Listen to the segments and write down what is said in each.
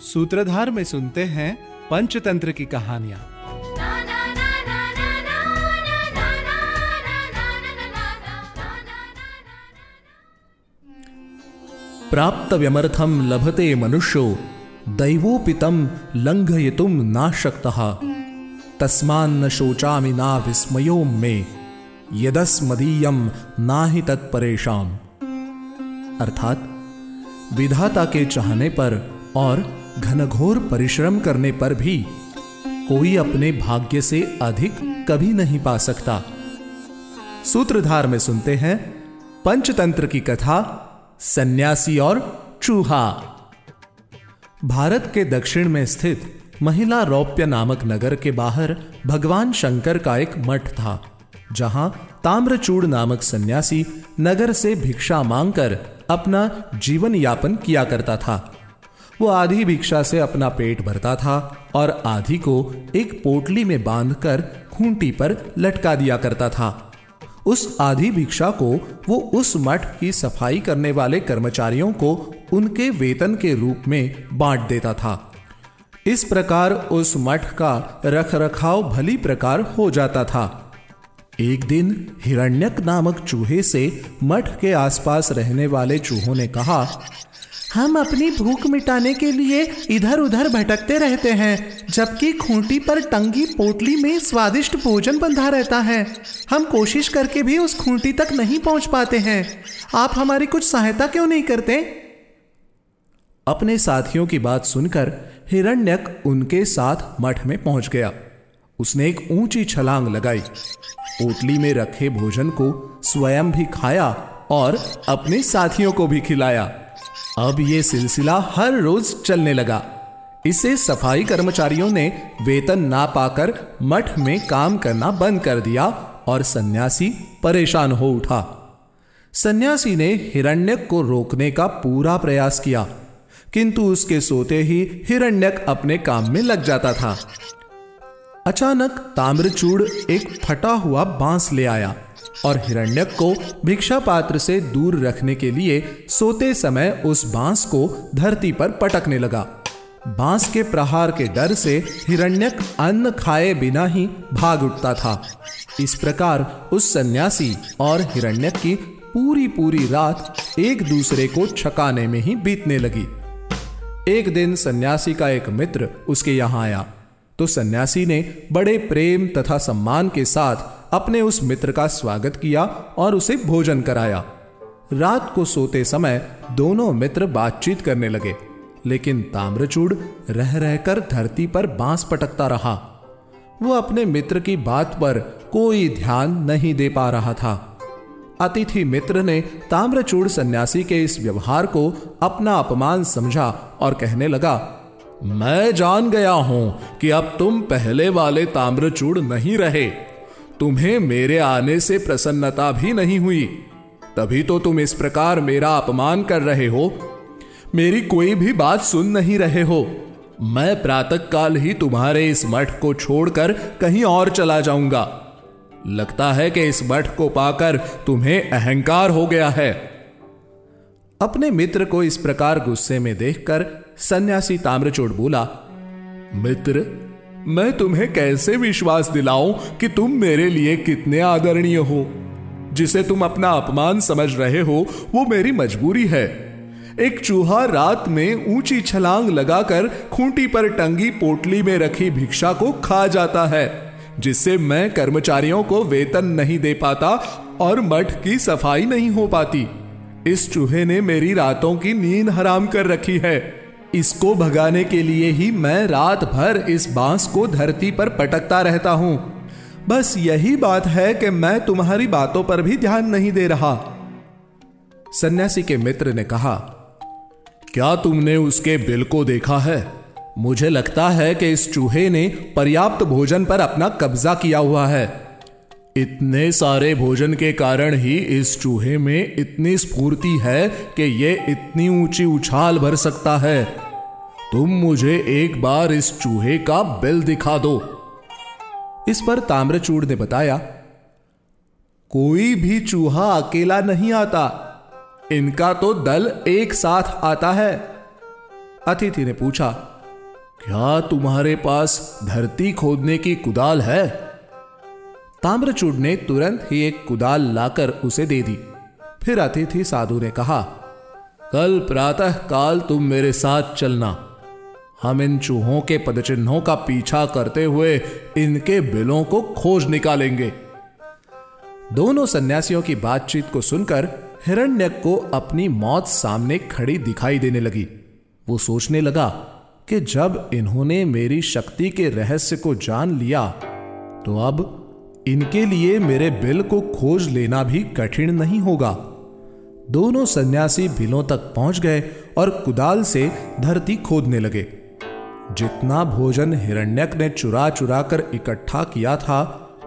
सूत्रधार में सुनते हैं पंचतंत्र की कहानियाँ। प्राप्त व्यमर्थम लभते मनुष्यो दैवोपितम लंघयितुम नाशक्तः। तस्मान्न शोचामि ना विस्मयो मे ना ही तत्परेशाम अर्थात, विधाता के चाहने पर और घनघोर परिश्रम करने पर भी कोई अपने भाग्य से अधिक कभी नहीं पा सकता। सूत्रधार में सुनते हैं, पंचतंत्र की कथा, सन्यासी और चूहा। भारत के दक्षिण में स्थित महिला रौप्य नामक नगर के बाहर भगवान शंकर का एक मठ था, जहाँ ताम्रचूड़ नामक सन्यासी नगर से भिक्षा मांगकर अपना जीवन यापन किया करता था। वो आधी भिक्षा से अपना पेट भरता था और आधी को एक पोटली में बांधकर खूंटी पर लटका दिया करता था। उस आधी भिक्षा को वो उस मठ की सफ़ाई करने वाले कर्मचारियों को उनके वेतन के रूप में बांट देता था। इस प्रकार उस मठ का रख रखाव भली प्रकार हो जाता था। एक दिन हिरण्यक नामक चूहे से मठ के आसपास रहने वाले चूहों ने कहा हम अपनी भूख मिटाने के लिए इधर उधर भटकते रहते हैं, जबकि खूंटी पर टंगी पोटली में स्वादिष्ट भोजन बंधा रहता है। हम कोशिश करके भी उस खूंटी तक नहीं पहुँच पाते हैं। आप हमारी कुछ सहायता क्यों नहीं करते? अपने साथियों की बात सुनकर हिरण्यक उनके साथ मठ में पहुँच गया। उसने एक ऊँची छलांग लगाई। पोटली में रखे भोजन को स्वयं भी खाया और अपने साथियों को भी खिलाया। अब यह सिलसिला हर रोज चलने लगा। इसे सफ़ाई कर्मचारियों ने वेतन ना पाकर मठ में काम करना बंद कर दिया और सन्यासी परेशान हो उठा। सन्यासी ने हिरण्यक को रोकने का पूरा प्रयास किया, किंतु उसके सोते ही हिरण्यक अपने काम में लग जाता था। अचानक ताम्रचूड़ एक फटा हुआ बाँस ले आया। और हिरण्यक को भिक्षा पात्र से दूर रखने के लिए सोते समय उस बाँस को धरती पर पटकने लगा। बाँस के प्रहार के डर से हिरण्यक अन्न खाए बिना ही भाग उठता था। इस प्रकार उस सन्यासी और हिरण्यक की पूरी पूरी रात एक दूसरे को छकाने में ही बीतने लगी। एक दिन सन्यासी का एक मित्र उसके यहाँ आया। तो सन्यासी ने बड़े प्रेम तथा सम्मान के साथ अपने उस मित्र का स्वागत किया और उसे भोजन कराया। रात को सोते समय दोनों मित्र बातचीत करने लगे, लेकिन ताम्रचूड़ रह रहकर धरती पर बाँस पटकता रहा। वो अपने मित्र की बात पर कोई ध्यान नहीं दे पा रहा था। अतिथि मित्र ने ताम्रचूड़ सन्यासी के इस व्यवहार को अपना अपमान समझा और कहने लगा, मैं जान गया हूँ कि अब तुम पहले वाले ताम्रचूड़ नहीं रहे। तुम्हें मेरे आने से प्रसन्नता भी नहीं हुई। तभी तो तुम इस प्रकार मेरा अपमान कर रहे हो। मेरी कोई भी बात सुन नहीं रहे हो। मैं प्रातः काल ही तुम्हारे इस मठ को छोड़कर कहीं और चला जाऊँगा। लगता है कि इस मठ को पाकर तुम्हें अहंकार हो गया है। अपने मित्र को इस प्रकार गुस्से में देखकर सन्यासी ताम्रचोट बोला, मित्र मैं तुम्हें कैसे विश्वास दिलाऊं कि तुम मेरे लिए कितने आदरणीय हो? जिसे तुम अपना अपमान समझ रहे हो, वो मेरी मजबूरी है। एक चूहा रात में ऊँची छलांग लगाकर खूंटी पर टंगी पोटली में रखी भिक्षा को खा जाता है, जिससे मैं कर्मचारियों को वेतन नहीं दे पाता और मठ की सफ़ाई नहीं हो पाती। इस चूहे ने मेरी रातों की नींद हराम कर रखी है। इसको भगाने के लिए ही मैं रात भर इस बाँस को धरती पर पटकता रहता हूँ। बस यही बात है कि मैं तुम्हारी बातों पर भी ध्यान नहीं दे रहा। सन्यासी के मित्र ने कहा, क्या तुमने उसके बिल को देखा है? मुझे लगता है कि इस चूहे ने पर्याप्त भोजन पर अपना कब्जा किया हुआ है। इतने सारे भोजन के कारण ही इस चूहे में इतनी स्फूर्ति है कि यह इतनी ऊँची उछाल भर सकता है। तुम मुझे एक बार इस चूहे का बिल दिखा दो। इस पर ताम्रचूड़ ने बताया, कोई भी चूहा अकेला नहीं आता। इनका तो दल एक साथ आता है। अतिथि ने पूछा, क्या तुम्हारे पास धरती खोदने की कुदाल है? ताम्रचूड़ ने तुरंत ही एक कुदाल लाकर उसे दे दी। फिर अतिथि साधु ने कहा, कल प्रातः काल तुम मेरे साथ चलना। हम इन चूहों के पदचिन्हों का पीछा करते हुए इनके बिलों को खोज निकालेंगे दोनों सन्यासियों की बातचीत को सुनकर हिरण्यक को अपनी मौत सामने खड़ी दिखाई देने लगी। वो सोचने लगा कि जब इन्होंने मेरी शक्ति के रहस्य को जान लिया तो अब इनके लिए मेरे बिल को खोज लेना भी कठिन नहीं होगा। दोनों सन्यासी बिलों तक पहुँच गए और कुदाल से धरती खोदने लगे। जितना भोजन हिरण्यक ने चुरा चुरा कर इकट्ठा किया था,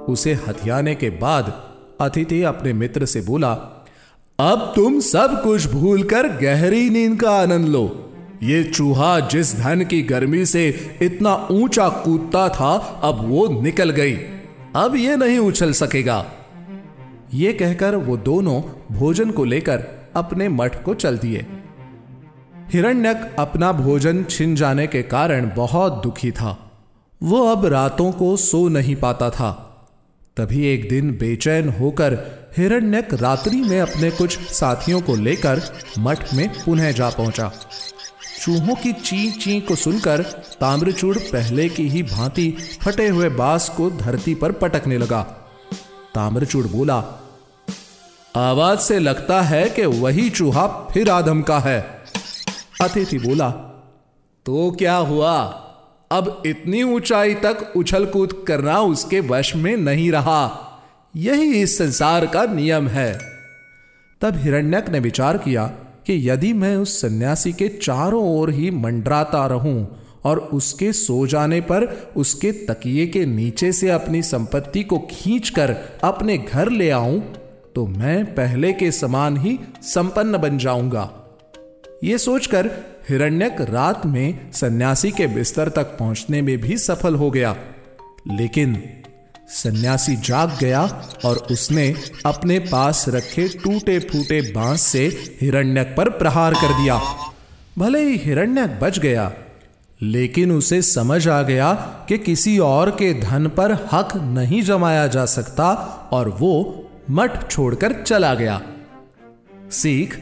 उसे हथियाने के बाद अतिथि अपने मित्र से बोला, अब तुम सब कुछ भूलकर गहरी नींद का आनंद लो। ये चूहा जिस धन की गर्मी से इतना ऊँचा कूदता था, अब वो निकल गई। अब ये नहीं उछल सकेगा। ये कहकर वो दोनों भोजन को लेकर अपने मठ को चल दिए। हिरण्यक अपना भोजन छिन जाने के कारण बहुत दुखी था। वो अब रातों को सो नहीं पाता था। तभी एक दिन बेचैन होकर हिरण्यक रात्रि में अपने कुछ साथियों को लेकर मठ में पुनः जा पहुँचा। चूहों की ची ची को सुनकर ताम्रचूड़ पहले की ही भांति फटे हुए बाँस को धरती पर पटकने लगा। ताम्रचूड़ बोला, आवाज़ से लगता है कि वही चूहा फिर आदम का है। अतिथि बोला तो क्या हुआ? अब इतनी ऊंचाई तक उछल कूद करना उसके वश में नहीं रहा। यही इस संसार का नियम है। तब हिरण्यक ने विचार किया कि यदि मैं उस सन्यासी के चारों ओर ही मंडराता रहूँ और उसके सो जाने पर उसके तकिए के नीचे से अपनी संपत्ति को खींचकर अपने घर ले आऊँ तो मैं पहले के समान ही संपन्न बन जाऊँगा। ये सोचकर हिरण्यक रात में सन्यासी के बिस्तर तक पहुँचने में भी सफल हो गया। लेकिन सन्यासी जाग गया और उसने अपने पास रखे टूटे फूटे बाँस से हिरण्यक पर प्रहार कर दिया। भले ही हिरण्यक बच गया, लेकिन उसे समझ आ गया कि किसी और के धन पर हक नहीं जमाया जा सकता और वो मठ छोड़कर चला गया। सीख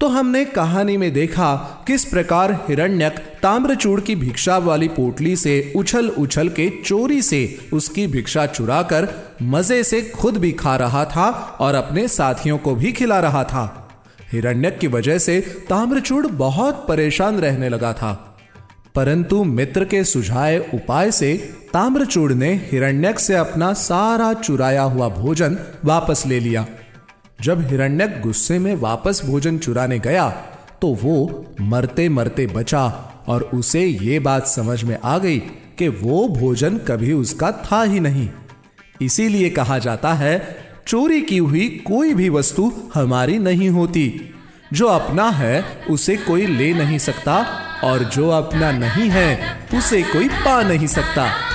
तो हमने कहानी में देखा किस प्रकार हिरण्यक ताम्रचूड़ की भिक्षा वाली पोटली से उछल उछल के चोरी से उसकी भिक्षा चुरा कर मज़े से खुद भी खा रहा था और अपने साथियों को भी खिला रहा था। हिरण्यक की वजह से ताम्रचूड़ बहुत परेशान रहने लगा था। परंतु मित्र के सुझाए उपाय से ताम्रचूड़ ने हिरण्यक से अपना सारा चुराया हुआ भोजन वापस ले लिया। जब हिरण्यक गुस्से में वापस भोजन चुराने गया तो वो मरते मरते बचा और उसे ये बात समझ में आ गई कि वो भोजन कभी उसका था ही नहीं। इसीलिए कहा जाता है, चोरी की हुई कोई भी वस्तु हमारी नहीं होती। जो अपना है, उसे कोई ले नहीं सकता और जो अपना नहीं है, उसे कोई पा नहीं सकता।